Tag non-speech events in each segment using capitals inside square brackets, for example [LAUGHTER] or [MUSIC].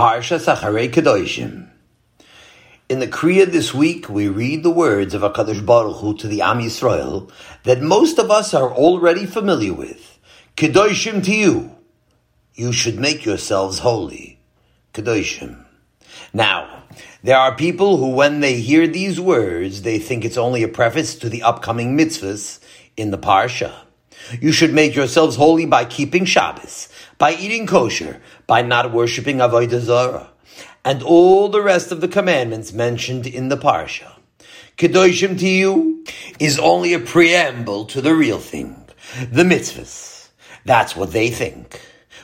Parshas Acharei Kedoshim. In the Kriya this week, we read the words of HaKadosh Baruch Hu to the Am Yisrael that most of us are already familiar with. Kedoshim tihyu. You should make yourselves holy. Kedoshim. Now, there are people who, when they hear these words, they think it's only a preface to the upcoming mitzvahs in the Parsha. You should make yourselves holy by keeping Shabbos, by eating kosher, by not worshipping Avodah Zarah and all the rest of the commandments mentioned in the Parsha. Kedoshim tihyu is only a preamble to the real thing, the mitzvahs. That's what they think.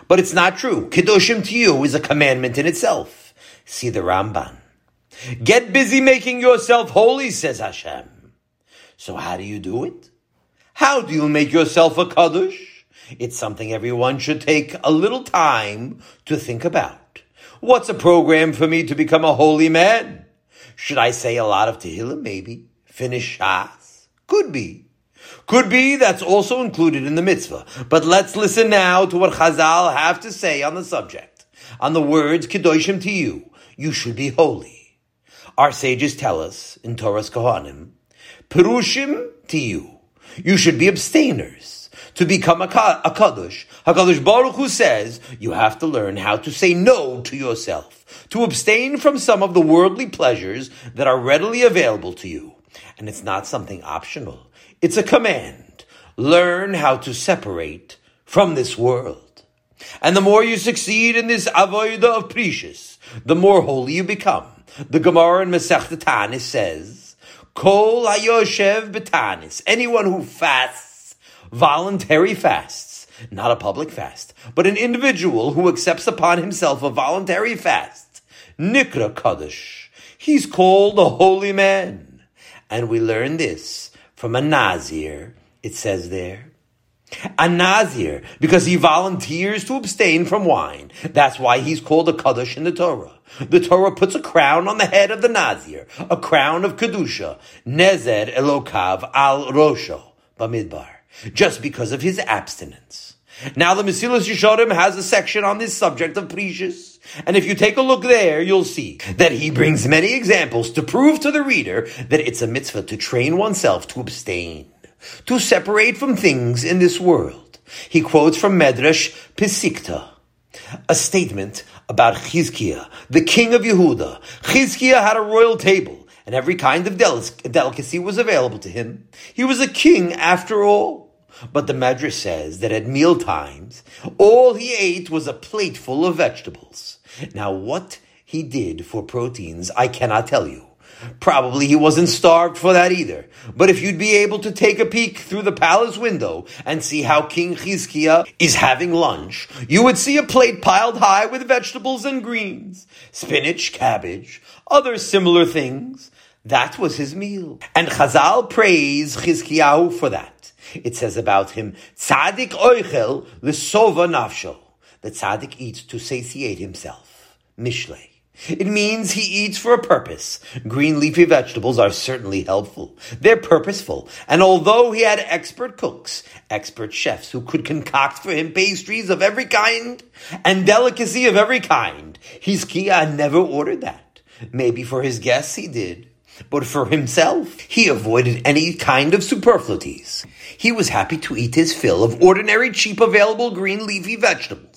But it's not true. Kedoshim tihyu is a commandment in itself. See the Ramban. Get busy making yourself holy, says Hashem. So how do you do it? How do you make yourself a Kadosh? It's something everyone should take a little time to think about. What's a program for me to become a holy man? Should I say a lot of Tehillim, maybe? Finish Shas? Could be. Could be that's also included in the mitzvah. But let's listen now to what Chazal have to say on the subject. On the words Kedoshim tihyu, you should be holy. Our sages tell us in Toras Kohanim, Perushim tihyu, you should be abstainers to become a, Kadosh. HaKadosh Baruch Hu says you have to learn how to say no to yourself, to abstain from some of the worldly pleasures that are readily available to you. And it's not something optional. It's a command. Learn how to separate from this world. And the more you succeed in this avodah of perishus, the more holy you become. The Gemara in Masechet Tanis says, Kol hayoshev betanis. Anyone who fasts voluntary fasts, not a public fast, but an individual who accepts upon himself a voluntary fast, Nikra Kadosh. He's called a holy man. And we learn this from a Nazir, it says there. A Nazir, because he volunteers to abstain from wine. That's why he's called a Kadosh in the Torah. The Torah puts a crown on the head of the Nazir, a crown of Kedusha, Nezer Elokav al Rosho, Bamidbar just because of his abstinence. Now the Mesilas Yesharim has a section on this subject of Perishus, and if you take a look there, you'll see that he brings many examples to prove to the reader that it's a mitzvah to train oneself to abstain, to separate from things in this world. He quotes from Medrash Pesikta, a statement about Chizkiah, the king of Yehuda. Chizkiah had a royal table, and every kind of delicacy was available to him. He was a king after all. But the Medrash says that at meal times, all he ate was a plateful of vegetables. Now, what he did for proteins, I cannot tell you. Probably he wasn't starved for that either. But if you'd be able to take a peek through the palace window and see how King Chizkiah is having lunch, you would see a plate piled high with vegetables and greens, spinach, cabbage, other similar things. That was his meal. And Chazal praise Chizkiyahu for that. It says about him, Tzadik oichel l'sova nafsho. The tzaddik eats to satiate himself. Mishle. It means he eats for a purpose. Green leafy vegetables are certainly helpful. They're purposeful. And although he had expert cooks, expert chefs who could concoct for him pastries of every kind and delicacy of every kind, Chizkiah never ordered that. Maybe for his guests he did. But for himself, he avoided any kind of superfluities. He was happy to eat his fill of ordinary, cheap, available green leafy vegetables.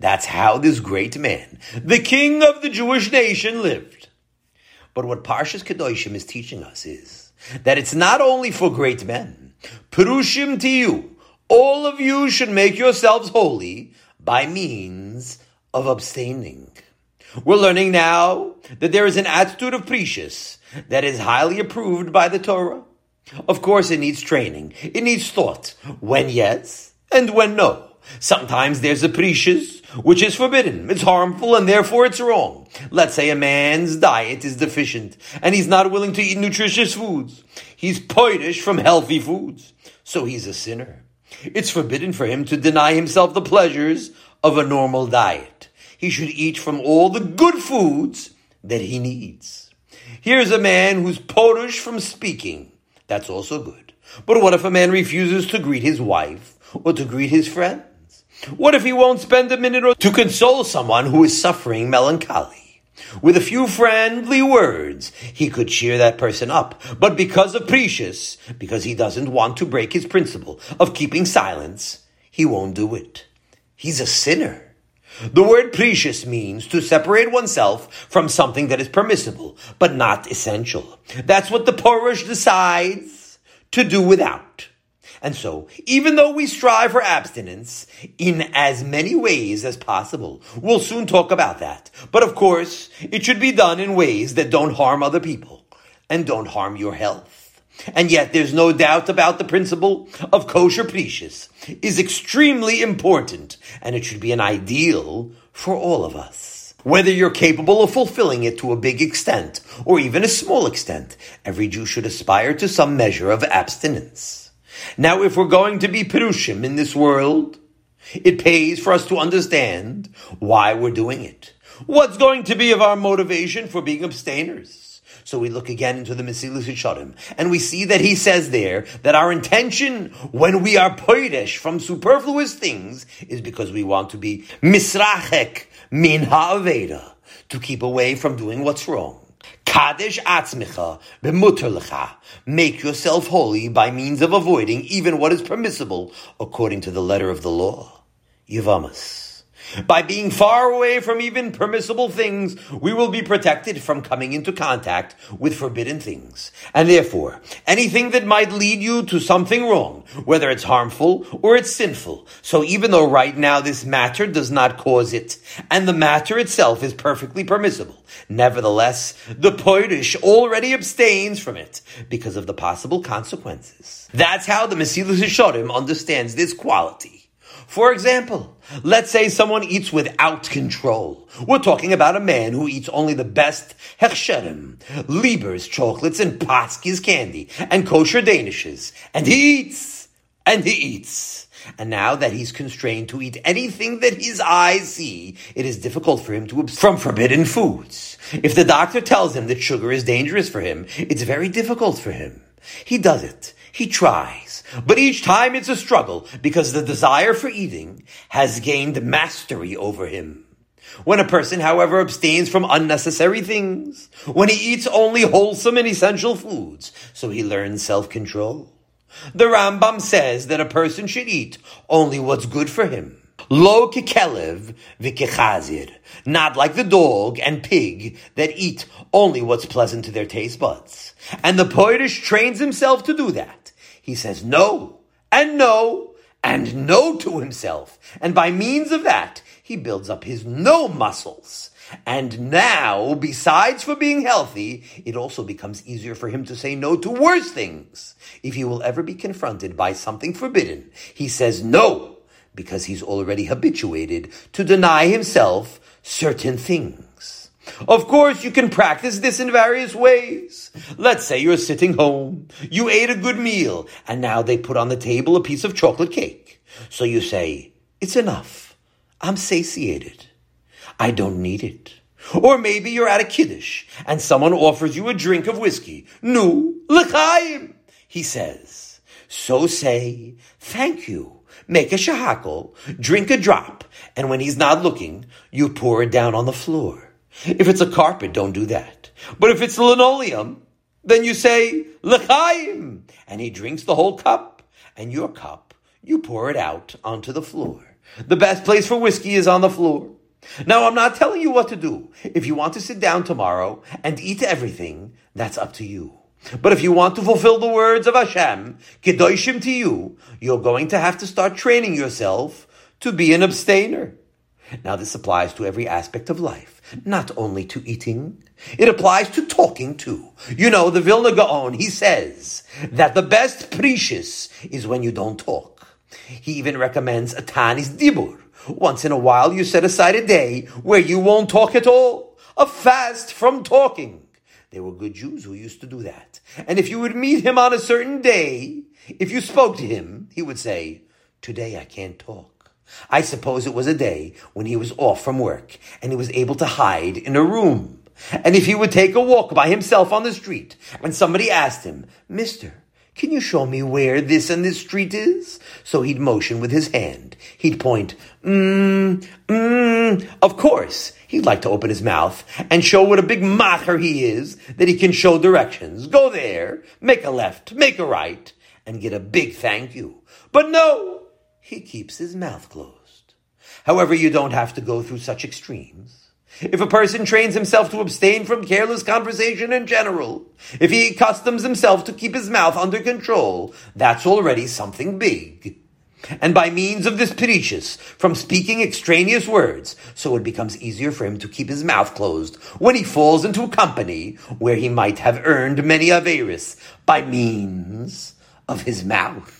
That's how this great man, the king of the Jewish nation, lived. But what Parshas Kedoshim is teaching us is that it's not only for great men. Perushim tihyu, all of you should make yourselves holy by means of abstaining. We're learning now that there is an attitude of perishus that is highly approved by the Torah. Of course, it needs training. It needs thought. When yes, and when no. Sometimes there's a perishus, which is forbidden. It's harmful and therefore it's wrong. Let's say a man's diet is deficient and he's not willing to eat nutritious foods. He's poirish from healthy foods. So he's a sinner. It's forbidden for him to deny himself the pleasures of a normal diet. He should eat from all the good foods that he needs. Here's a man who's potish from speaking. That's also good. But what if a man refuses to greet his wife or to greet his friends? What if he won't spend a minute or to console someone who is suffering melancholy? With a few friendly words, he could cheer that person up. But because of Perishus, because he doesn't want to break his principle of keeping silence, he won't do it. He's a sinner. The word perishus means to separate oneself from something that is permissible, but not essential. That's what the Porush decides to do without. And so, even though we strive for abstinence in as many ways as possible, we'll soon talk about that. But of course, it should be done in ways that don't harm other people and don't harm your health. And yet, there's no doubt about the principle of kosher perishus is extremely important, and it should be an ideal for all of us. Whether you're capable of fulfilling it to a big extent or even a small extent, every Jew should aspire to some measure of abstinence. Now, if we're going to be Perushim in this world, it pays for us to understand why we're doing it. What's going to be of our motivation for being abstainers? So we look again into the Mesilas Yesharim, and we see that he says there that our intention when we are poidesh from superfluous things is because we want to be misrachek min ha'aveda, to keep away from doing what's wrong. Kadesh atzmicha b'muter Make yourself holy by means of avoiding even what is permissible according to the letter of the law. Yavamas. By being far away from even permissible things, we will be protected from coming into contact with forbidden things. And therefore, anything that might lead you to something wrong, whether it's harmful or it's sinful. So even though right now this matter does not cause it, and the matter itself is perfectly permissible, nevertheless, the Poirish already abstains from it because of the possible consequences. That's how the Mesilas Yesharim understands this quality. For example, let's say someone eats without control. We're talking about a man who eats only the best hechsherim, Lieber's chocolates and Paskesz candy, and kosher danishes. And he eats, and he eats. And now that he's constrained to eat anything that his eyes see, it is difficult for him to abstain from forbidden foods. If the doctor tells him that sugar is dangerous for him, it's very difficult for him. He does it. He tries. But each time it's a struggle because the desire for eating has gained mastery over him. When a person, however, abstains from unnecessary things, when he eats only wholesome and essential foods, so he learns self-control. The Rambam says that a person should eat only what's good for him. Lo kekelev v'kechazir. Not like the dog and pig that eat only what's pleasant to their taste buds. And the Poirish trains himself to do that. He says no, and no, and no to himself. And by means of that, he builds up his no muscles. And now, besides for being healthy, it also becomes easier for him to say no to worse things. If he will ever be confronted by something forbidden, he says no because he's already habituated to deny himself certain things. Of course, you can practice this in various ways. Let's say you're sitting home, you ate a good meal, and now they put on the table a piece of chocolate cake. So you say, it's enough. I'm satiated. I don't need it. Or maybe you're at a kiddush and someone offers you a drink of whiskey. Nu, l'chaim, he says. So say, thank you make a shehakol, drink a drop, and when he's not looking, you pour it down on the floor. If it's a carpet, don't do that. But if it's linoleum, then you say, L'chaim, and he drinks the whole cup, and your cup, you pour it out onto the floor. The best place for whiskey is on the floor. Now, I'm not telling you what to do. If you want to sit down tomorrow and eat everything, that's up to you. But if you want to fulfill the words of Hashem, Kedoshim tihyu, you're going to have to start training yourself to be an abstainer. Now this applies to every aspect of life, not only to eating. It applies to talking too. You know, the Vilna Gaon, he says that the best perishus is when you don't talk. He even recommends a tanis dibur. Once in a while you set aside a day where you won't talk at all. A fast from talking. There were good Jews who used to do that. And if you would meet him on a certain day, if you spoke to him, he would say, Today I can't talk. I suppose it was a day when he was off from work and he was able to hide in a room. And if he would take a walk by himself on the street and somebody asked him, Mister, Can you show me where this and this street is? So he'd motion with his hand. He'd point, mmm, mmm. Of course, he'd like to open his mouth and show what a big macher he is that he can show directions. Go there, make a left, make a right, and get a big thank you. But no, he keeps his mouth closed. However, you don't have to go through such extremes. If a person trains himself to abstain from careless conversation in general, if he accustoms himself to keep his mouth under control, that's already something big. And by means of this perishus, from speaking extraneous words, so it becomes easier for him to keep his mouth closed when he falls into a company where he might have earned many averis by means of his mouth.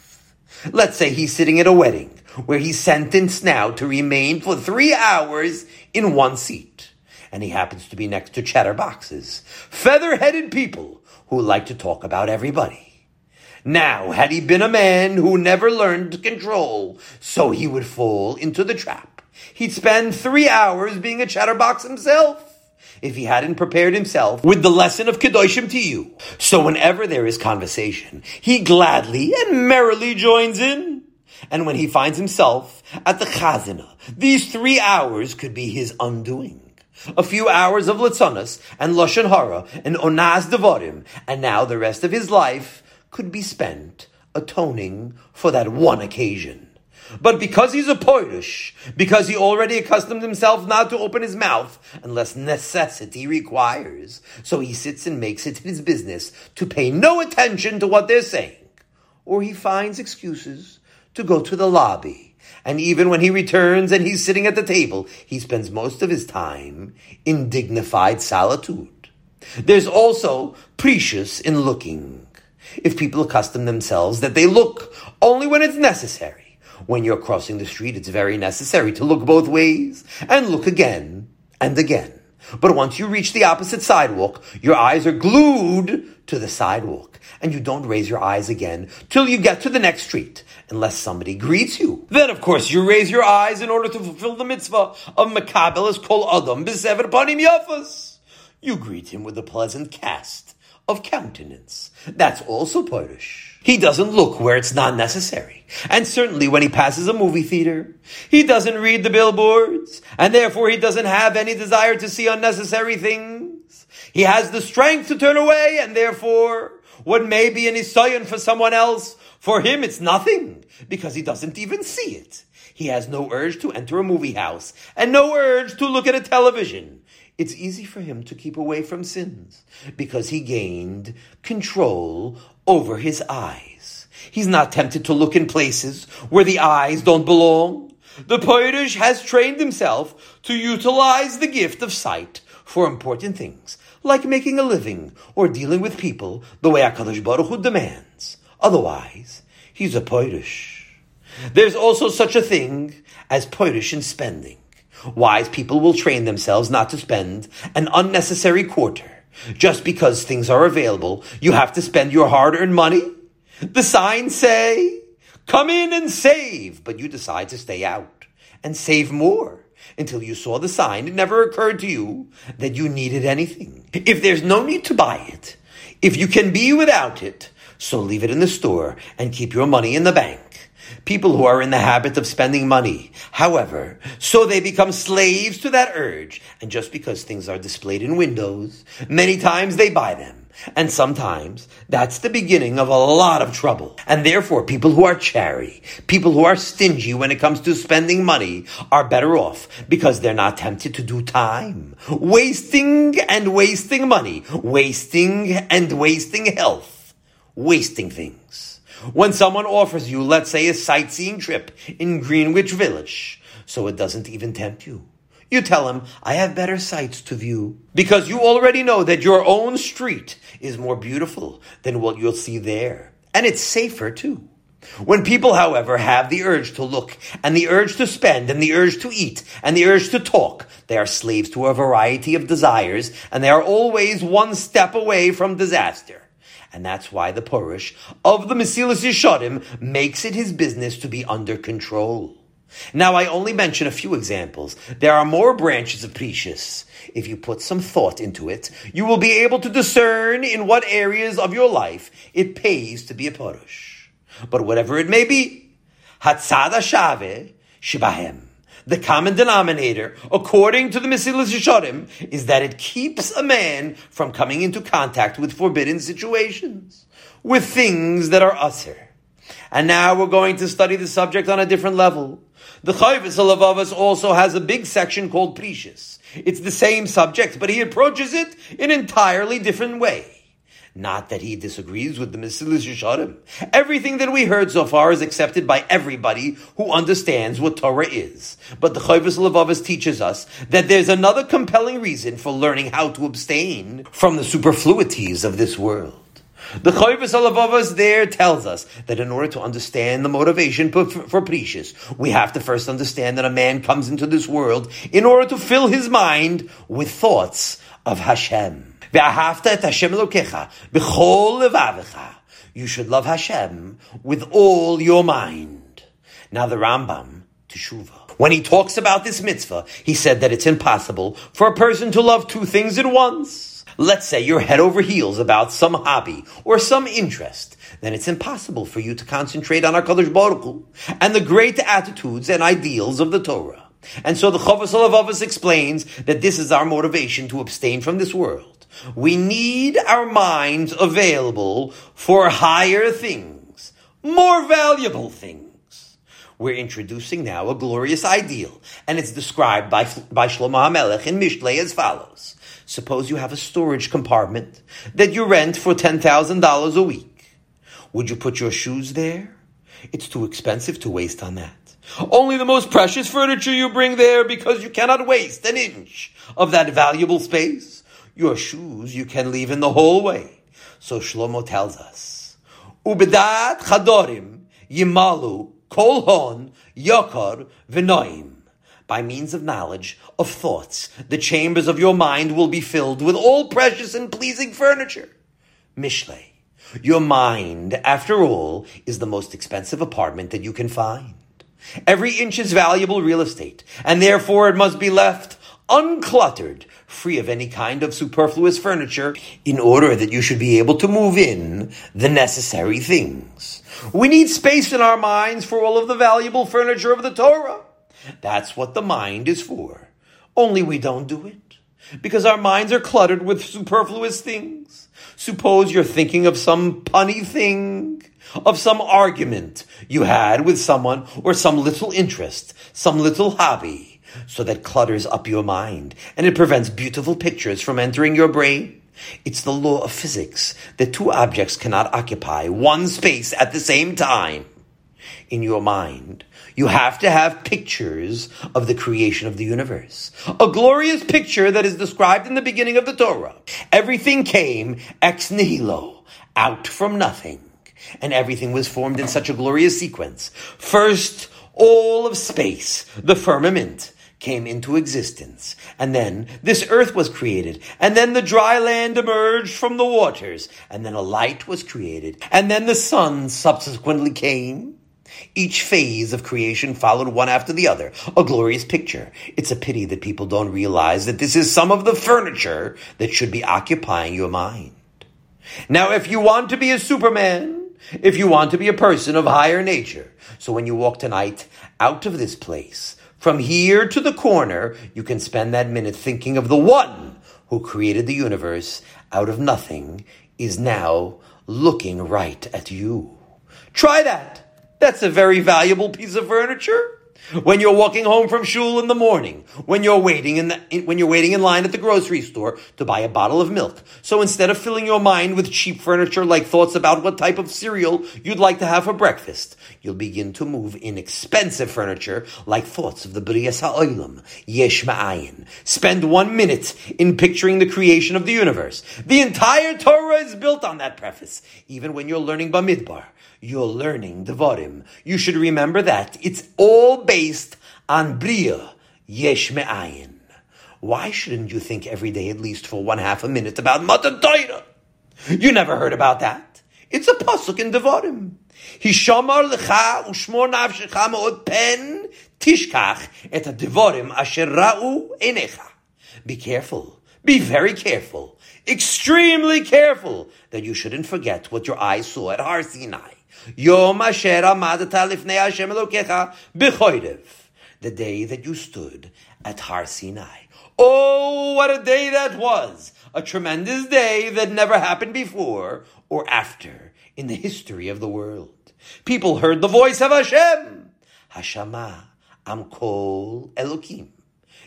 Let's say he's sitting at a wedding where he's sentenced now to remain for three hours in one seat. And he happens to be next to chatterboxes, feather-headed people who like to talk about everybody. Now, had he been a man who never learned to control, so he would fall into the trap. He'd spend three hours being a chatterbox himself if he hadn't prepared himself with the lesson of Kedoshim tihyu. So whenever there is conversation, he gladly and merrily joins in. And when he finds himself at the chasuna, these three hours could be his undoing. A few hours of litzonas and lashon hara and onaas devarim, and now the rest of his life could be spent atoning for that one occasion. But because he's a poirish, because he already accustomed himself not to open his mouth unless necessity requires, so he sits and makes it his business to pay no attention to what they're saying. Or he finds excuses to go to the lobby. And even when he returns and he's sitting at the table, he spends most of his time in dignified solitude. There's also perishus in looking. If people accustom themselves that they look only when it's necessary. When you're crossing the street, it's very necessary to look both ways and look again and again. But once you reach the opposite sidewalk, your eyes are glued to the sidewalk, and you don't raise your eyes again till you get to the next street, unless somebody greets you. Then, of course, you raise your eyes in order to fulfill the mitzvah of Makabel as kol adam b'sever panim yafas. You greet him with a pleasant cast of countenance. That's also Polish. He doesn't look where it's not necessary. And certainly when he passes a movie theater, he doesn't read the billboards, and therefore he doesn't have any desire to see unnecessary things. He has the strength to turn away, and therefore what may be an isayan for someone else, for him it's nothing, because he doesn't even see it. He has no urge to enter a movie house, and no urge to look at a television. It's easy for him to keep away from sins, because he gained control over his eyes. He's not tempted to look in places where the eyes don't belong. The Poirish has trained himself to utilize the gift of sight for important things, like making a living or dealing with people the way HaKadosh Baruch Hu demands. Otherwise, he's a Poirish. There's also such a thing as Poirish in spending. Wise people will train themselves not to spend an unnecessary quarter just because things are available, you have to spend your hard earned money? The signs say, come in and save, but you decide to stay out and save more until you saw the sign. It never occurred to you that you needed anything. If there's no need to buy it, if you can be without it, so leave it in the store and keep your money in the bank people who are in the habit of spending money. However, so they become slaves to that urge, and just because things are displayed in windows, many times they buy them. And sometimes that's the beginning of a lot of trouble. And therefore, people who are chary, people who are stingy when it comes to spending money are better off because they're not tempted to do time. Wasting and wasting money. Wasting and wasting health. Wasting things. When someone offers you, let's say, a sightseeing trip in Greenwich Village, so it doesn't even tempt you. You tell him, I have better sights to view. Because you already know that your own street is more beautiful than what you'll see there. And it's safer too. When people, however, have the urge to look, and the urge to spend, and the urge to eat, and the urge to talk, they are slaves to a variety of desires, and they are always one step away from disaster. And that's why the Purush of the Mesilas Yesharim makes it his business to be under control. Now, I only mention a few examples. There are more branches of Perishus. If you put some thought into it, you will be able to discern in what areas of your life it pays to be a Porush. But whatever it may be, Hatzada Shave Shibahem. The common denominator, according to the Mesilas Yesharim, is that it keeps a man from coming into contact with forbidden situations, with things that are usher. And now we're going to study the subject on a different level. The Chovos HaLevavos also has a big section called Perishus. It's the same subject, but he approaches it in an entirely different way. Not that he disagrees with the Mesilas Yesharim. Everything that we heard so far is accepted by everybody who understands what Torah is. But the Chovos HaLevavos teaches us that there's another compelling reason for learning how to abstain from the superfluities of this world. The Chovos HaLevavos there tells us that in order to understand the motivation for, for, for Perishus, we have to first understand that a man comes into this world in order to fill his mind with thoughts of Hashem. You should love Hashem with all your mind. Now the Rambam, Teshuvah. When he talks about this mitzvah, he said that it's impossible for a person to love two things at once. Let's say you're head over heels about some hobby or some interest, then it's impossible for you to concentrate on our Baruch Hu and the great attitudes and ideals of the Torah. And so the Chovos Halavavos explains that this is our motivation to abstain from this world. We need our minds available for higher things, more valuable things. We're introducing now a glorious ideal, and it's described by, by Shlomo HaMelech in Mishlei as follows. Suppose you have a storage compartment that you rent for $10,000 a week. Would you put your shoes there? It's too expensive to waste on that. Only the most precious furniture you bring there because you cannot waste an inch of that valuable space. Your shoes you can leave in the hallway. So Shlomo tells us, Ubedat chadorim yimalu kol hon yakar v'noim by means of knowledge, of thoughts, the chambers of your mind will be filled with all precious and pleasing furniture. Mishle, your mind, after all, is the most expensive apartment that you can find. Every inch is valuable real estate, and therefore it must be left uncluttered, free of any kind of superfluous furniture, in order that you should be able to move in the necessary things. We need space in our minds for all of the valuable furniture of the Torah. That's what the mind is for. Only we don't do it. Because our minds are cluttered with superfluous things. Suppose you're thinking of some punny thing, of some argument you had with someone, or some little interest, some little hobby. So that clutters up your mind, and it prevents beautiful pictures from entering your brain. It's the law of physics that two objects cannot occupy one space at the same time in your mind. You have to have pictures of the creation of the universe. A glorious picture that is described in the beginning of the Torah. Everything came ex nihilo, out from nothing. And everything was formed in such a glorious sequence. First, all of space, the firmament, came into existence. And then this earth was created. And then the dry land emerged from the waters. And then a light was created. And then the sun subsequently came. Each phase of creation followed one after the other. A glorious picture. It's a pity that people don't realize that this is some of the furniture that should be occupying your mind. Now, if you want to be a Superman, if you want to be a person of higher nature, so when you walk tonight out of this place, from here to the corner, you can spend that minute thinking of the one who created the universe out of nothing is now looking right at you. Try that. That's a very valuable piece of furniture. When you're walking home from shul in the morning, when you're waiting in the, when you're waiting in line at the grocery store to buy a bottle of milk. So instead of filling your mind with cheap furniture like thoughts about what type of cereal you'd like to have for breakfast, you'll begin to move in expensive furniture like thoughts of the Brias Ha'olam, Yesh Ma'ayin. Spend one minute in picturing the creation of the universe. The entire Torah is built on that preface. Even when you're learning Bamidbar, you're learning Devarim. You should remember that. It's all based on Bria, Yesh Me'ayin. Why shouldn't you think every day at least for one half a minute about Matan Torah? You never heard about that. It's a pasuk in Devarim. Hishamar lecha ushmor nafshecha me'od pen Tishkach et devorim asher ra'u enecha. Be careful. Be very careful. Extremely careful that you shouldn't forget what your eyes saw at Har Sinai. Yom asher amadata lifnei Hashem Elokecha b'choidev. The day that you stood at Har Sinai. Oh, what a day that was! A tremendous day that never happened before or after in the history of the world. People heard the voice of Hashem. Hashama, Amkol, Elokim.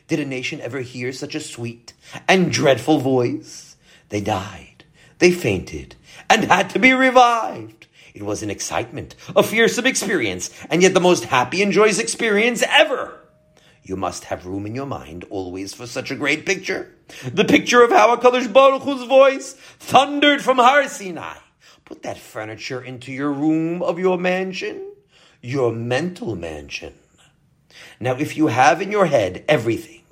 Did a nation ever hear such a sweet and dreadful voice? They died, they fainted, and had to be revived. It was an excitement, a fearsome experience, and yet the most happy and joyous experience ever. You must have room in your mind always for such a great picture. The picture of how HaKadosh Baruch Hu's voice thundered from Har Sinai. Put that furniture into your room of your mansion, your mental mansion. Now, if you have in your head everything,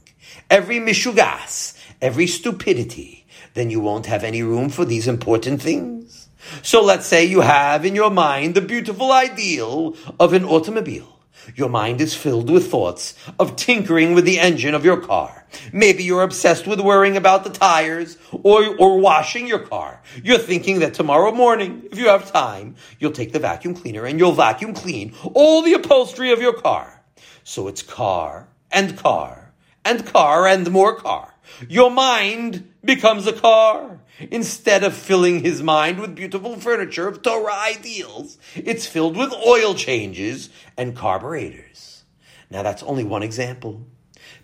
every mishugas, every stupidity, then you won't have any room for these important things. So let's say you have in your mind the beautiful ideal of an automobile. Your mind is filled with thoughts of tinkering with the engine of your car. Maybe you're obsessed with worrying about the tires or, or washing your car. You're thinking that tomorrow morning, if you have time, you'll take the vacuum cleaner and you'll vacuum clean all the upholstery of your car. So it's car and car and car and more car. Your mind becomes a car. Instead of filling his mind with beautiful furniture of Torah ideals, it's filled with oil changes and carburetors. Now that's only one example.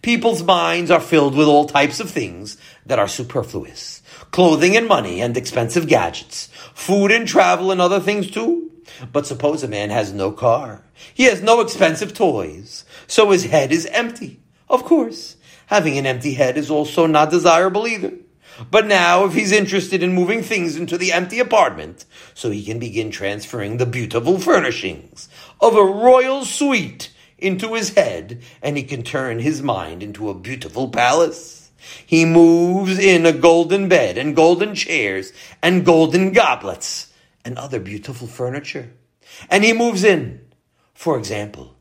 People's minds are filled with all types of things that are superfluous. Clothing and money and expensive gadgets. Food and travel and other things too. But suppose a man has no car. He has no expensive toys. So his head is empty. Of course, having an empty head is also not desirable either. But now, if he's interested in moving things into the empty apartment, so he can begin transferring the beautiful furnishings of a royal suite into his head, and he can turn his mind into a beautiful palace. He moves in a golden bed and golden chairs and golden goblets and other beautiful furniture. And he moves in, for example,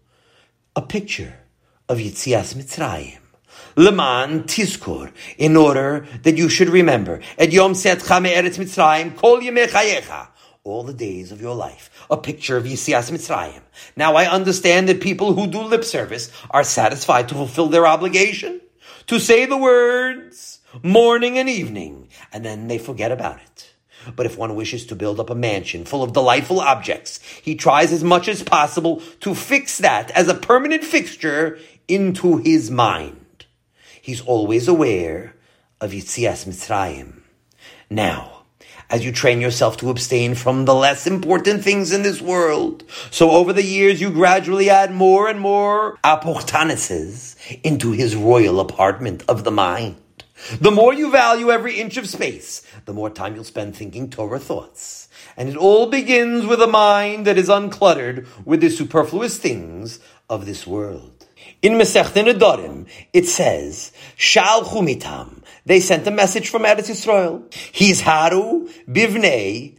a picture of Yitzias Mitzrayim Leman Tizkor, in order that you should remember. Et Yom Setcha Me'eretz Mitzrayim, Kol Yemei Chayecha, all the days of your life. A picture of Yitzias Mitzrayim. Now I understand that people who do lip service are satisfied to fulfill their obligation, to say the words morning and evening, and then they forget about it. But if one wishes to build up a mansion full of delightful objects, he tries as much as possible to fix that as a permanent fixture into his mind he's always aware of Yitzias Mitzrayim. Now, as you train yourself to abstain from the less important things in this world, so over the years you gradually add more and more aportaneses into his royal apartment of the mind. The more you value every inch of space, the more time you'll spend thinking Torah thoughts. And it all begins with a mind that is uncluttered with the superfluous things of this world. In Masechta Nedarim, it says, Shal Chumitam. They sent a message from Eretz Yisrael. He's Haru Bivnei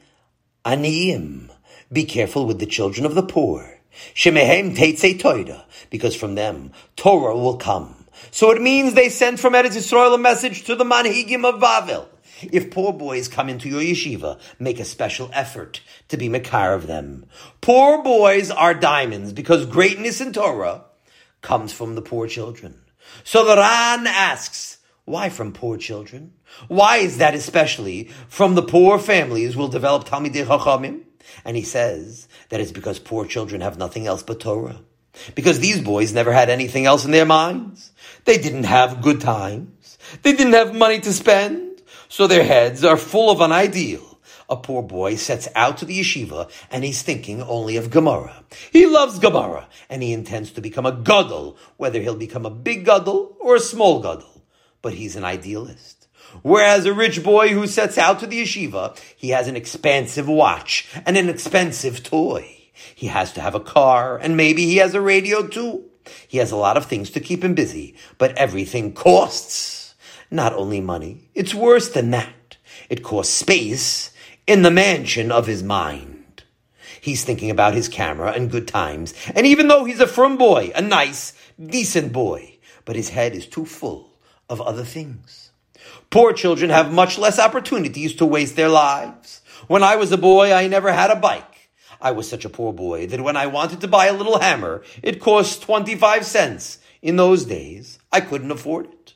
Aniyim. Be careful with the children of the poor. Shemehem Teitzei Toida. Because from them, Torah will come. So it means they sent from Eretz Yisrael a message to the Manhigim of Bavel. If poor boys come into your yeshiva, make a special effort to be makar of them. Poor boys are diamonds because greatness in Torah comes from the poor children. So the Ran asks, why from poor children? Why is that especially from the poor families will develop Talmidei Chachamim? And he says that it's because poor children have nothing else but Torah. Because these boys never had anything else in their minds. They didn't have good times. They didn't have money to spend. So their heads are full of an ideal a poor boy sets out to the yeshiva and he's thinking only of Gemara. He loves Gemara and he intends to become a gadol, whether he'll become a big gadol or a small gadol. But he's an idealist. Whereas a rich boy who sets out to the yeshiva, he has an expensive watch and an expensive toy. He has to have a car and maybe he has a radio too. He has a lot of things to keep him busy, but everything costs. Not only money, it's worse than that. It costs space in the mansion of his mind. He's thinking about his camera and good times. And even though he's a firm boy, a nice, decent boy, but his head is too full of other things. Poor children have much less opportunities to waste their lives. When I was a boy, I never had a bike. I was such a poor boy that when I wanted to buy a little hammer, it cost 25 cents. In those days, I couldn't afford it.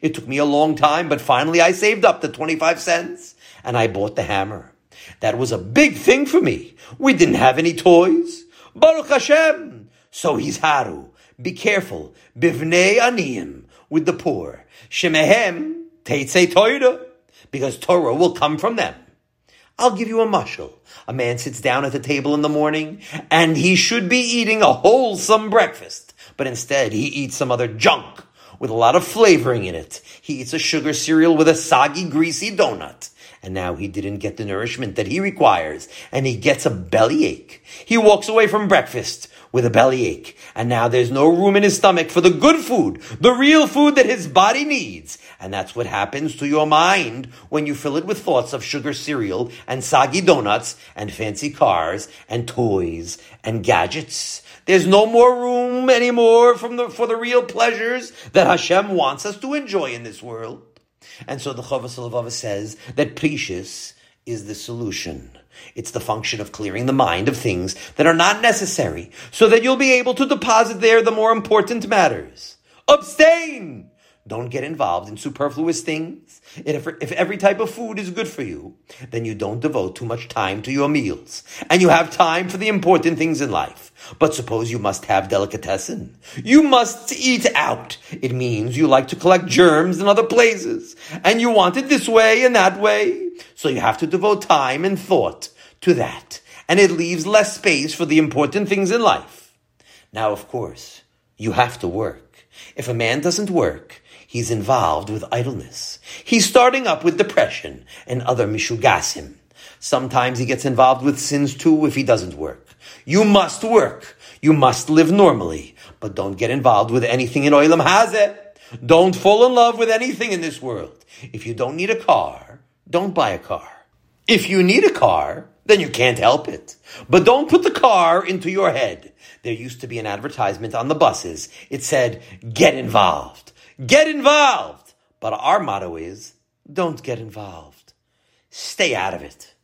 It took me a long time, but finally I saved up the 25 cents and I bought the hammer. That was a big thing for me. We didn't have any toys. Baruch Hashem. So he's Haru. Be careful. Bivnei aniyim. With the poor. Shemehem teitzei Torah. Because Torah will come from them. I'll give you a mushal. A man sits down at the table in the morning and he should be eating a wholesome breakfast. But instead he eats some other junk with a lot of flavoring in it. He eats a sugar cereal with a soggy, greasy donut. And now he didn't get the nourishment that he requires, and he gets a bellyache. He walks away from breakfast with a bellyache, and now there's no room in his stomach for the good food, the real food that his body needs. And that's what happens to your mind when you fill it with thoughts of sugar cereal and soggy donuts and fancy cars and toys and gadgets. There's no more room anymore from the, for the real pleasures that Hashem wants us to enjoy in this world. And so the HaLevavos says that Perishus is the solution. It's the function of clearing the mind of things that are not necessary, so that you'll be able to deposit there the more important matters. Abstain! Don't get involved in superfluous things. If, if every type of food is good for you, then you don't devote too much time to your meals. And you have time for the important things in life. But suppose you must have delicatessen. You must eat out. It means you like to collect germs in other places. And you want it this way and that way. So you have to devote time and thought to that. And it leaves less space for the important things in life. Now, of course, you have to work. If a man doesn't work, he's involved with idleness. He's starting up with depression and other mishugasim. Sometimes he gets involved with sins too if he doesn't work. You must work. You must live normally, but don't get involved with anything in Olam Hazeh. Don't fall in love with anything in this world. If you don't need a car, don't buy a car. If you need a car, then you can't help it. But don't put the car into your head. There used to be an advertisement on the buses. It said, get involved. Get involved. But our motto is don't get involved. Stay out of it.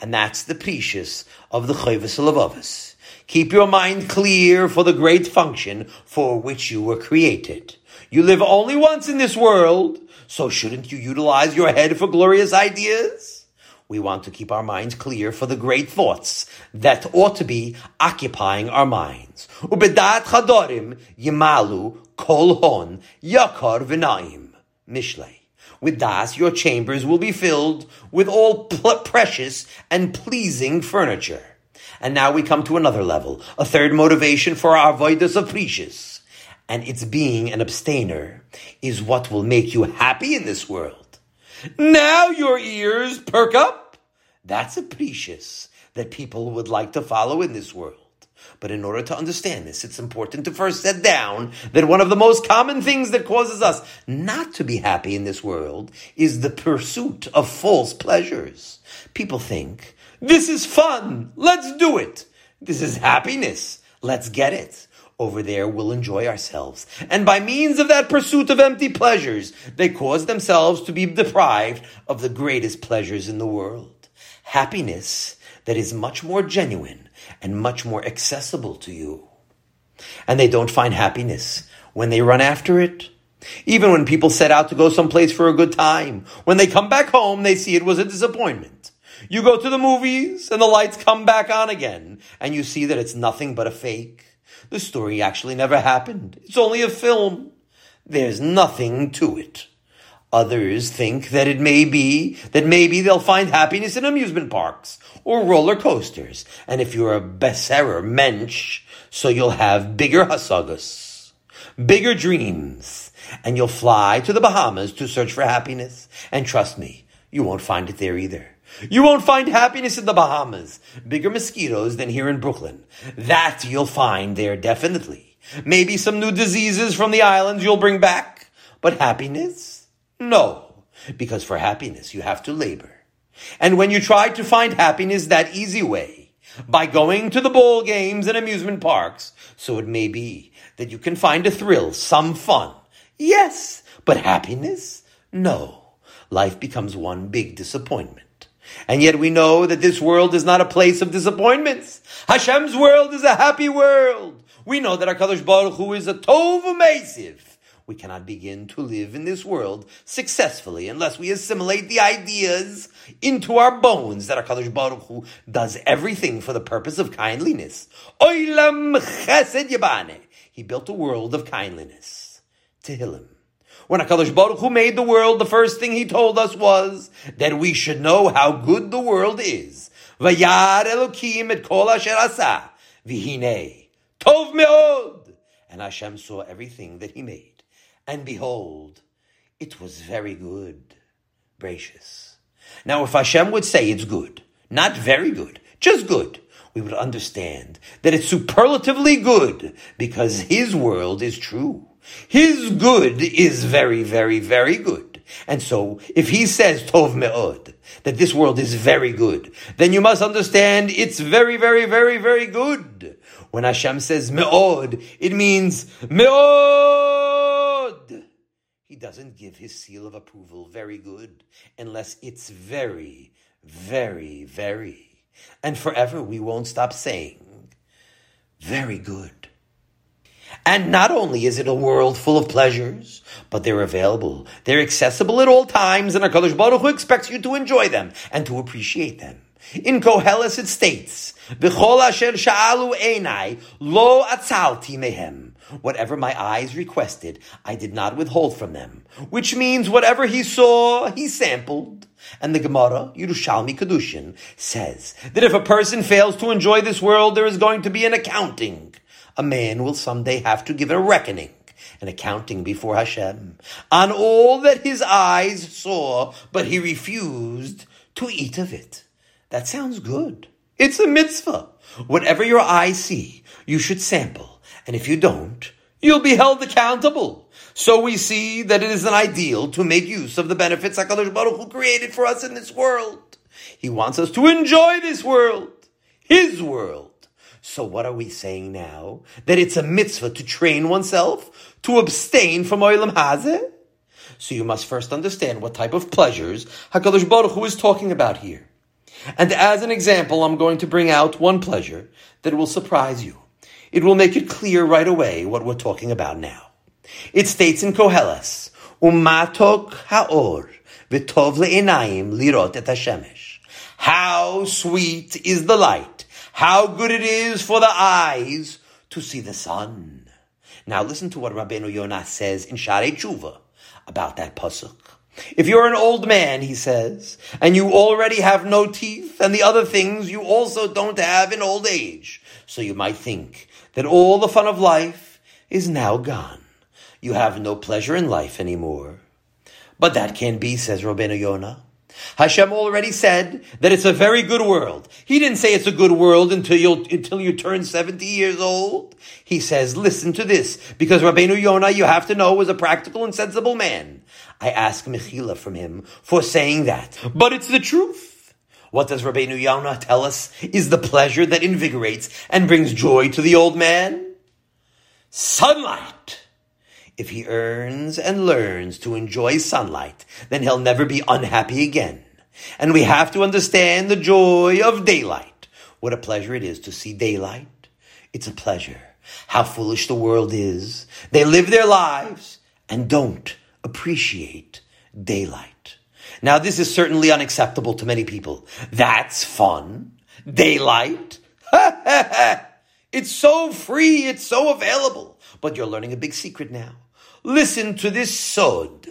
And that's the perishus of the Chovos HaLevavos. Keep your mind clear for the great function for which you were created. You live only once in this world, so shouldn't you utilize your head for glorious ideas? We want to keep our minds clear for the great thoughts that ought to be occupying our minds. Ubedat kol hon. With das, your chambers will be filled with all pl- precious and pleasing furniture. And now we come to another level, a third motivation for our avoidance of perishus. And it's being an abstainer is what will make you happy in this world. Now your ears perk up. That's a perishus that people would like to follow in this world. But in order to understand this, it's important to first set down that one of the most common things that causes us not to be happy in this world is the pursuit of false pleasures. People think, this is fun, let's do it. This is happiness, let's get it. Over there, we'll enjoy ourselves. And by means of that pursuit of empty pleasures, they cause themselves to be deprived of the greatest pleasures in the world. Happiness that is much more genuine and much more accessible to you. And they don't find happiness when they run after it. Even when people set out to go someplace for a good time, when they come back home, they see it was a disappointment. You go to the movies and the lights come back on again and you see that it's nothing but a fake. The story actually never happened. It's only a film. There's nothing to it. Others think that it may be, that maybe they'll find happiness in amusement parks or roller coasters. And if you're a beserer mensch, so you'll have bigger hasagas, bigger dreams, and you'll fly to the Bahamas to search for happiness. And trust me, you won't find it there either. You won't find happiness in the Bahamas. Bigger mosquitoes than here in Brooklyn. That you'll find there definitely. Maybe some new diseases from the islands you'll bring back. But happiness? No, because for happiness you have to labor. And when you try to find happiness that easy way, by going to the ball games and amusement parks, so it may be that you can find a thrill, some fun. Yes, but happiness? No. Life becomes one big disappointment. And yet we know that this world is not a place of disappointments. Hashem's world is a happy world. We know that our Kadosh Baruch Hu is a Tov Umesiv. We cannot begin to live in this world successfully unless we assimilate the ideas into our bones that our Kadosh Baruch Hu does everything for the purpose of kindliness. Oilam Chesed Yabane. He built a world of kindliness. Tehillim. When HaKadosh Baruch Hu made the world, the first thing he told us was that we should know how good the world is. Vayar Elokim et kol asher. Vihine. Tov meod. And Hashem saw everything that he made. And behold, it was very good. Gracious. Now, if Hashem would say it's good, not very good, just good, we would understand that it's superlatively good because His world is true. His good is very, very, very good. And so, if He says Tov Me'od, that this world is very good, then you must understand it's very, very, very, very good. When Hashem says Me'od, it means Me'od. He doesn't give his seal of approval very good unless it's very, very, very. And forever we won't stop saying, very good. And not only is it a world full of pleasures, but they're available. They're accessible at all times, and HaKadosh Baruch Hu expects you to enjoy them and to appreciate them. In Koheles it states, B'chol asher sha'alu einai, lo atzalti mehem. Whatever my eyes requested, I did not withhold from them. Which means whatever he saw, he sampled. And the Gemara, Yerushalmi Kiddushin, says that if a person fails to enjoy this world, there is going to be an accounting. A man will someday have to give a reckoning an accounting before Hashem on all that his eyes saw, but he refused to eat of it. That sounds good. It's a mitzvah. Whatever your eyes see, you should sample. And if you don't, you'll be held accountable. So we see that it is an ideal to make use of the benefits HaKadosh Baruch Hu created for us in this world. He wants us to enjoy this world. His world. So what are we saying now? That it's a mitzvah to train oneself to abstain from oilam hazeh? So you must first understand what type of pleasures HaKadosh Baruch Hu is talking about here. And as an example, I'm going to bring out one pleasure that will surprise you. It will make it clear right away what we're talking about now. It states in Koheles, Umatok haor v'tov le'enayim lirot et. How sweet is the light. How good it is for the eyes to see the sun. Now listen to what Rabbeinu Yonah says in Sharei Tshuva about that pasuk. If you're an old man, he says, and you already have no teeth and the other things you also don't have in old age, so you might think that all the fun of life is now gone. You have no pleasure in life anymore. But that can't be, says Rabbeinu Yonah. Hashem already said that it's a very good world. He didn't say it's a good world until you until you turn 70 years old. He says, listen to this, because Rabbeinu Yonah, you have to know, was a practical and sensible man. I ask Mechila from him for saying that. But it's the truth. What does Rabbeinu Yonah tell us is the pleasure that invigorates and brings joy to the old man? Sunlight. If he earns and learns to enjoy sunlight, then he'll never be unhappy again. And we have to understand the joy of daylight. What a pleasure it is to see daylight. It's a pleasure. How foolish the world is. They live their lives and don't appreciate daylight. Now, this is certainly unacceptable to many people. That's fun. Daylight. [LAUGHS] it's so free. It's so available. But you're learning a big secret now. Listen to this sod.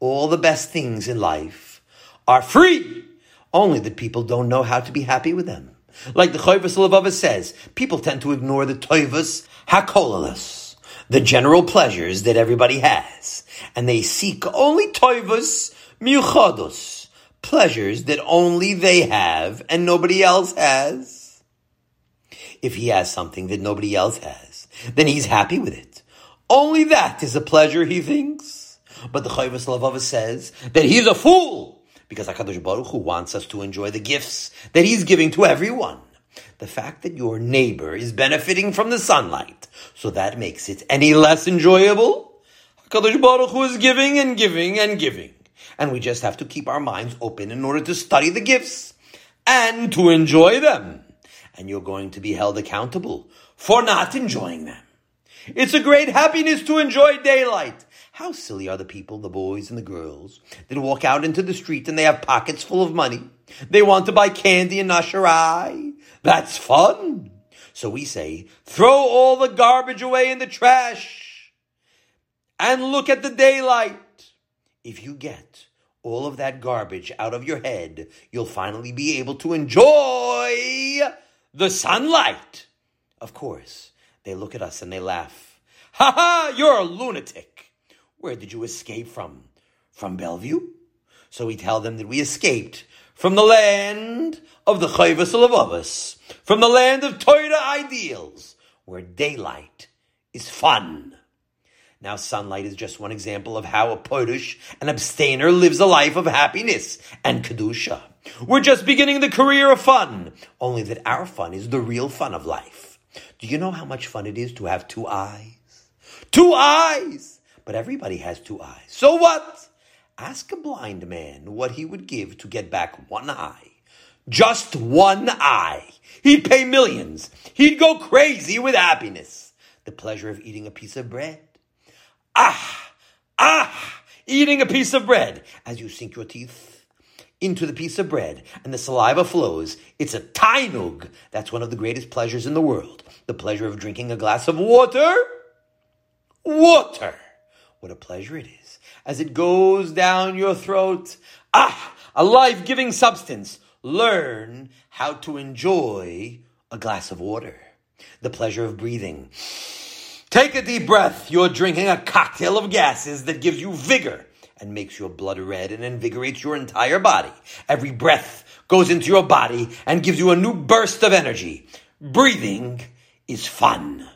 All the best things in life are free. Only that people don't know how to be happy with them. Like the Chovos HaLevavos says, people tend to ignore the Toivus Hakolalas, the general pleasures that everybody has and they seek only toivus miuchados, pleasures that only they have and nobody else has. If he has something that nobody else has, then he's happy with it. Only that is a pleasure, he thinks. But the Chovos HaLevavos says that he's a fool because HaKadosh Baruch Hu wants us to enjoy the gifts that he's giving to everyone. The fact that your neighbor is benefiting from the sunlight, so that makes it any less enjoyable. HaKadosh Baruch Hu is giving and giving and giving. And we just have to keep our minds open in order to study the gifts and to enjoy them. And you're going to be held accountable for not enjoying them. It's a great happiness to enjoy daylight. How silly are the people, the boys and the girls, that walk out into the street and they have pockets full of money. They want to buy candy and nasharai. That's fun. So we say, throw all the garbage away in the trash and look at the daylight. If you get all of that garbage out of your head, you'll finally be able to enjoy the sunlight. Of course, they look at us and they laugh. Ha ha, you're a lunatic. Where did you escape from? From Bellevue? So we tell them that we escaped from the land of the Chovos HaLevavos, from the land of Torah ideals, where daylight is fun. Now, sunlight is just one example of how a Porush, an abstainer, lives a life of happiness and Kedusha. We're just beginning the career of fun, only that our fun is the real fun of life. Do you know how much fun it is to have two eyes? Two eyes! But everybody has two eyes. So what? Ask a blind man what he would give to get back one eye. Just one eye. He'd pay millions. He'd go crazy with happiness. The pleasure of eating a piece of bread Ah, ah, eating a piece of bread. As you sink your teeth into the piece of bread and the saliva flows, it's a tainug. That's one of the greatest pleasures in the world. The pleasure of drinking a glass of water. Water. What a pleasure it is. As it goes down your throat. Ah, a life giving substance. Learn how to enjoy a glass of water. The pleasure of breathing. Take a deep breath. You're drinking a cocktail of gases that gives you vigor and makes your blood red and invigorates your entire body. Every breath goes into your body and gives you a new burst of energy. Breathing is fun.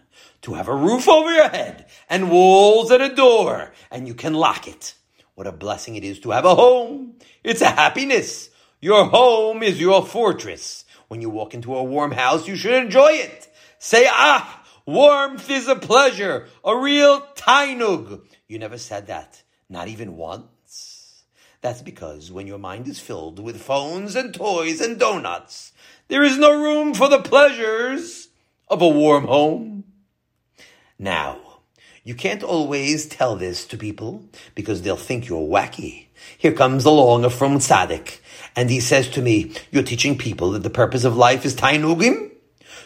To have a roof over your head and walls and a door and you can lock it. What a blessing it is to have a home. It's a happiness. Your home is your fortress. When you walk into a warm house, you should enjoy it. Say, ah, Warmth is a pleasure, a real tainug. You never said that, not even once. That's because when your mind is filled with phones and toys and donuts, there is no room for the pleasures of a warm home. Now, you can't always tell this to people because they'll think you're wacky. Here comes along a frum tzaddik, and he says to me, "You're teaching people that the purpose of life is tainugim,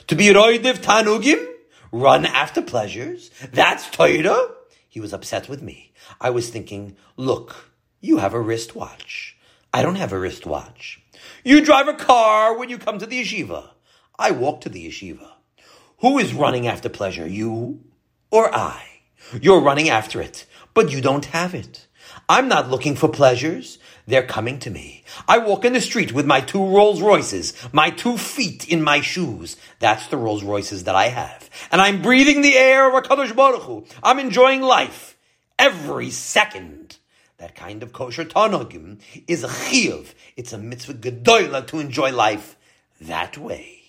to be roidiv tanugim." run after pleasures. That's Torah. He was upset with me. I was thinking, look, you have a wristwatch. I don't have a wristwatch. You drive a car when you come to the yeshiva. I walk to the yeshiva. Who is running after pleasure, you or I? You're running after it, but you don't have it. I'm not looking for pleasures. They're coming to me. I walk in the street with my two Rolls Royces, my two feet in my shoes. That's the Rolls Royces that I have. And I'm breathing the air of HaKadosh Baruch Hu. I'm enjoying life every second. That kind of kosher tanogim is a chiyuv. It's a mitzvah gedola to enjoy life that way.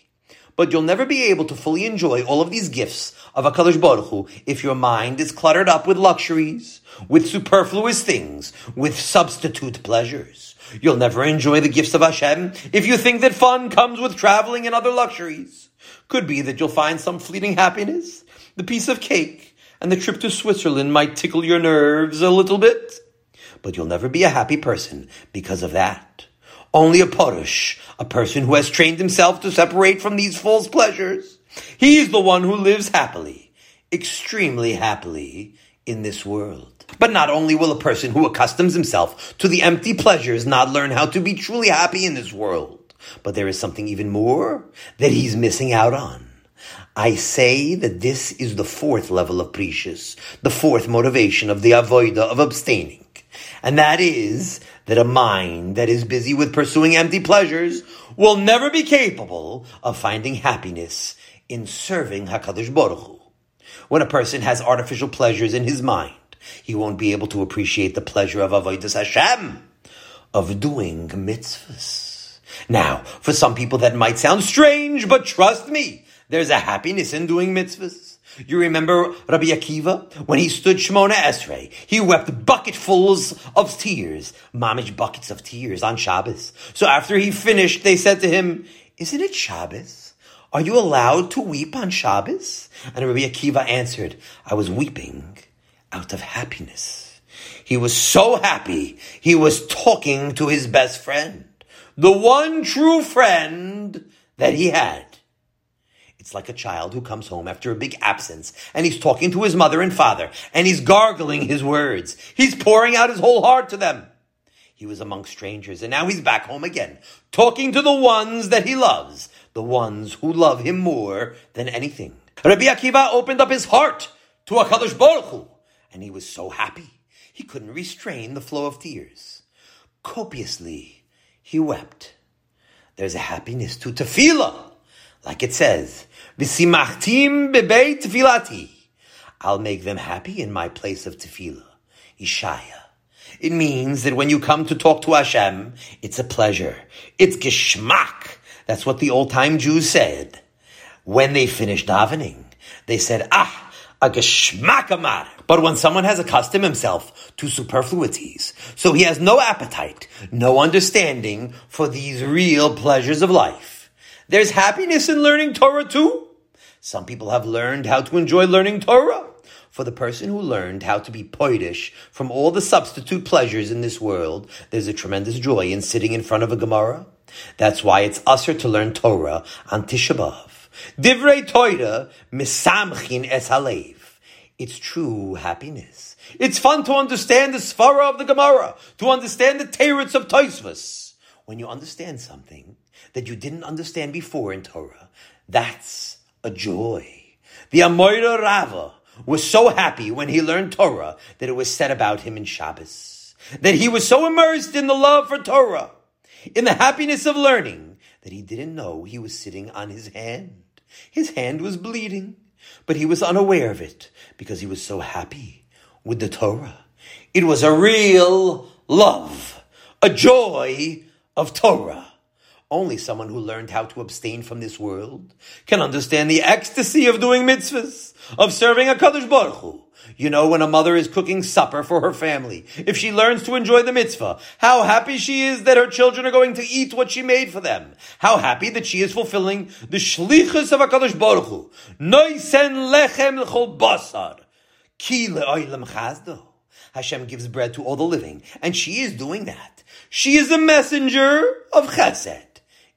But you'll never be able to fully enjoy all of these gifts of HaKadosh Baruch Hu if your mind is cluttered up with luxuries, with superfluous things, with substitute pleasures. You'll never enjoy the gifts of Hashem if you think that fun comes with traveling and other luxuries. Could be that you'll find some fleeting happiness, the piece of cake, and the trip to Switzerland might tickle your nerves a little bit. But you'll never be a happy person because of that. Only a Porush, a person who has trained himself to separate from these false pleasures. He's the one who lives happily, extremely happily in this world. But not only will a person who accustoms himself to the empty pleasures not learn how to be truly happy in this world, but there is something even more that he's missing out on. I say that this is the fourth level of perishus, the fourth motivation of the avoida of abstaining. And that is that a mind that is busy with pursuing empty pleasures will never be capable of finding happiness in serving HaKadosh Baruch Hu. When a person has artificial pleasures in his mind, he won't be able to appreciate the pleasure of Avodah Hashem, of doing mitzvahs. Now, for some people that might sound strange, but trust me, there's a happiness in doing mitzvahs. You remember Rabbi Akiva? When he stood Shemona Esrei, he wept bucketfuls of tears, mamish buckets of tears on Shabbos. So after he finished, they said to him, Isn't it Shabbos? Are you allowed to weep on Shabbos? And Rabbi Akiva answered, I was weeping out of happiness. He was so happy, he was talking to his best friend, the one true friend that he had. It's like a child who comes home after a big absence and he's talking to his mother and father and he's gargling his words. He's pouring out his whole heart to them. He was among strangers and now he's back home again, talking to the ones that he loves, the ones who love him more than anything. Rabbi Akiva opened up his heart to HaKadosh Baruch Hu, and he was so happy he couldn't restrain the flow of tears. Copiously, he wept. There's a happiness to tefillah like it says, V'simachtim bebei tefilati. I'll make them happy in my place of tefillah. Ishaya. It means that when you come to talk to Hashem, it's a pleasure. It's geschmack. That's what the old time Jews said. When they finished davening, they said, ah, a geschmack amar. But when someone has accustomed himself to superfluities, so he has no appetite, no understanding for these real pleasures of life, there's happiness in learning Torah too. Some people have learned how to enjoy learning Torah. For the person who learned how to be poirish from all the substitute pleasures in this world, there's a tremendous joy in sitting in front of a Gemara. That's why it's usher to learn Torah on Tisha. Divrei Torah misamchin es halev. It's true happiness. It's fun to understand the svara of the Gemara, to understand the teretz of Tosfos. When you understand something, that you didn't understand before in Torah. That's a joy. The Amoira Rava was so happy when he learned Torah that it was said about him in Shabbos. That he was so immersed in the love for Torah, in the happiness of learning, that he didn't know he was sitting on his hand. His hand was bleeding, but he was unaware of it because he was so happy with the Torah. It was a real love, a joy of Torah. Only someone who learned how to abstain from this world can understand the ecstasy of doing mitzvahs, of serving a Kadosh Baruch Hu. You know, when a mother is cooking supper for her family, if she learns to enjoy the mitzvah, how happy she is that her children are going to eat what she made for them. How happy that she is fulfilling the shlichus of HaKadosh Baruch Hu. Noisen lechem l'chol basar. Ki le'oilem chazdo. Hashem gives bread to all the living, and she is doing that. She is a messenger of chesed.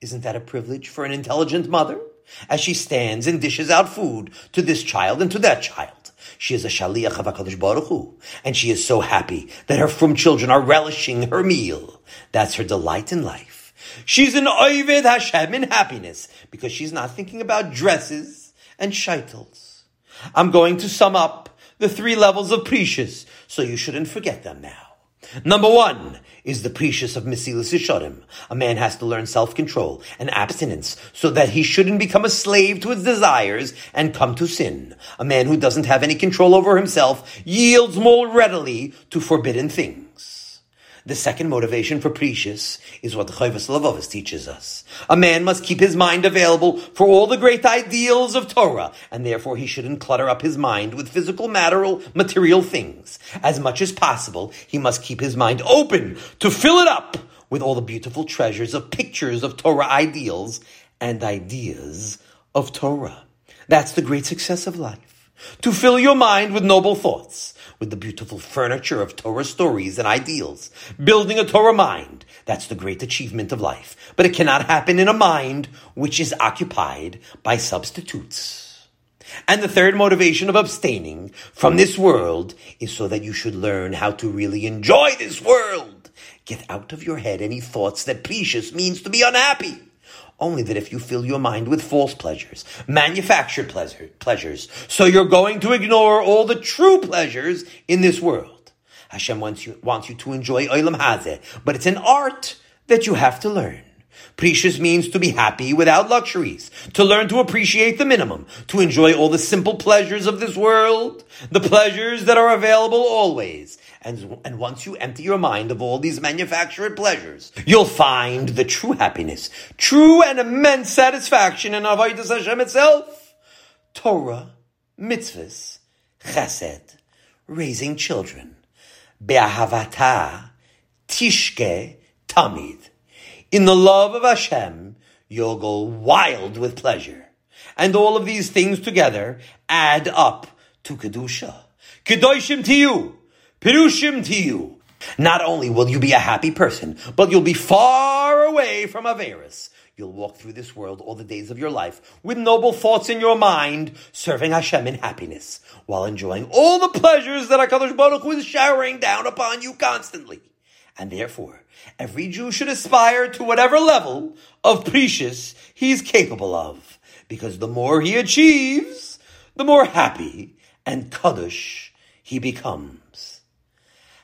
Isn't that a privilege for an intelligent mother? As she stands and dishes out food to this child and to that child. She is a shaliach of HaKadosh Baruch Hu, and she is so happy that her frum children are relishing her meal. That's her delight in life. She's an Oived Hashem in happiness, because she's not thinking about dresses and shaitels. I'm going to sum up the three levels of perishus, so you shouldn't forget them now. Number one is the perishus of Mesilas Yesharim. A man has to learn self-control and abstinence so that he shouldn't become a slave to his desires and come to sin. A man who doesn't have any control over himself yields more readily to forbidden things. The second motivation for perishus is what the Chovos HaLevavos teaches us. A man must keep his mind available for all the great ideals of Torah, and therefore he shouldn't clutter up his mind with physical material things. As much as possible, he must keep his mind open to fill it up with all the beautiful treasures of pictures of Torah ideals and ideas of Torah. That's the great success of life. To fill your mind with noble thoughts with the beautiful furniture of Torah stories and ideals. Building a Torah mind. That's the great achievement of life. But it cannot happen in a mind which is occupied by substitutes. And the third motivation of abstaining from this world is so that you should learn how to really enjoy this world. Get out of your head any thoughts that perishus means to be unhappy. Only that if you fill your mind with false pleasures, manufactured pleasure, pleasures, so you're going to ignore all the true pleasures in this world. Hashem wants you, wants you to enjoy Olam Hazeh, but it's an art that you have to learn. Perishus means to be happy without luxuries, to learn to appreciate the minimum, to enjoy all the simple pleasures of this world, the pleasures that are available always, And, and once you empty your mind of all these manufactured pleasures, you'll find the true happiness, true and immense satisfaction in Avodah Hashem itself. Torah, mitzvahs, chesed, raising children, be'ahavata, tishke, tamid. In the love of Hashem, you'll go wild with pleasure. And all of these things together add up to Kedusha. Kedoshim tihyu. Perushim tihyu. Not only will you be a happy person, but you'll be far away from Averis. You'll walk through this world all the days of your life with noble thoughts in your mind, serving Hashem in happiness, while enjoying all the pleasures that HaKadosh Baruch Hu is showering down upon you constantly. And therefore, every Jew should aspire to whatever level of perishus he is capable of, because the more he achieves, the more happy and Kaddish he becomes.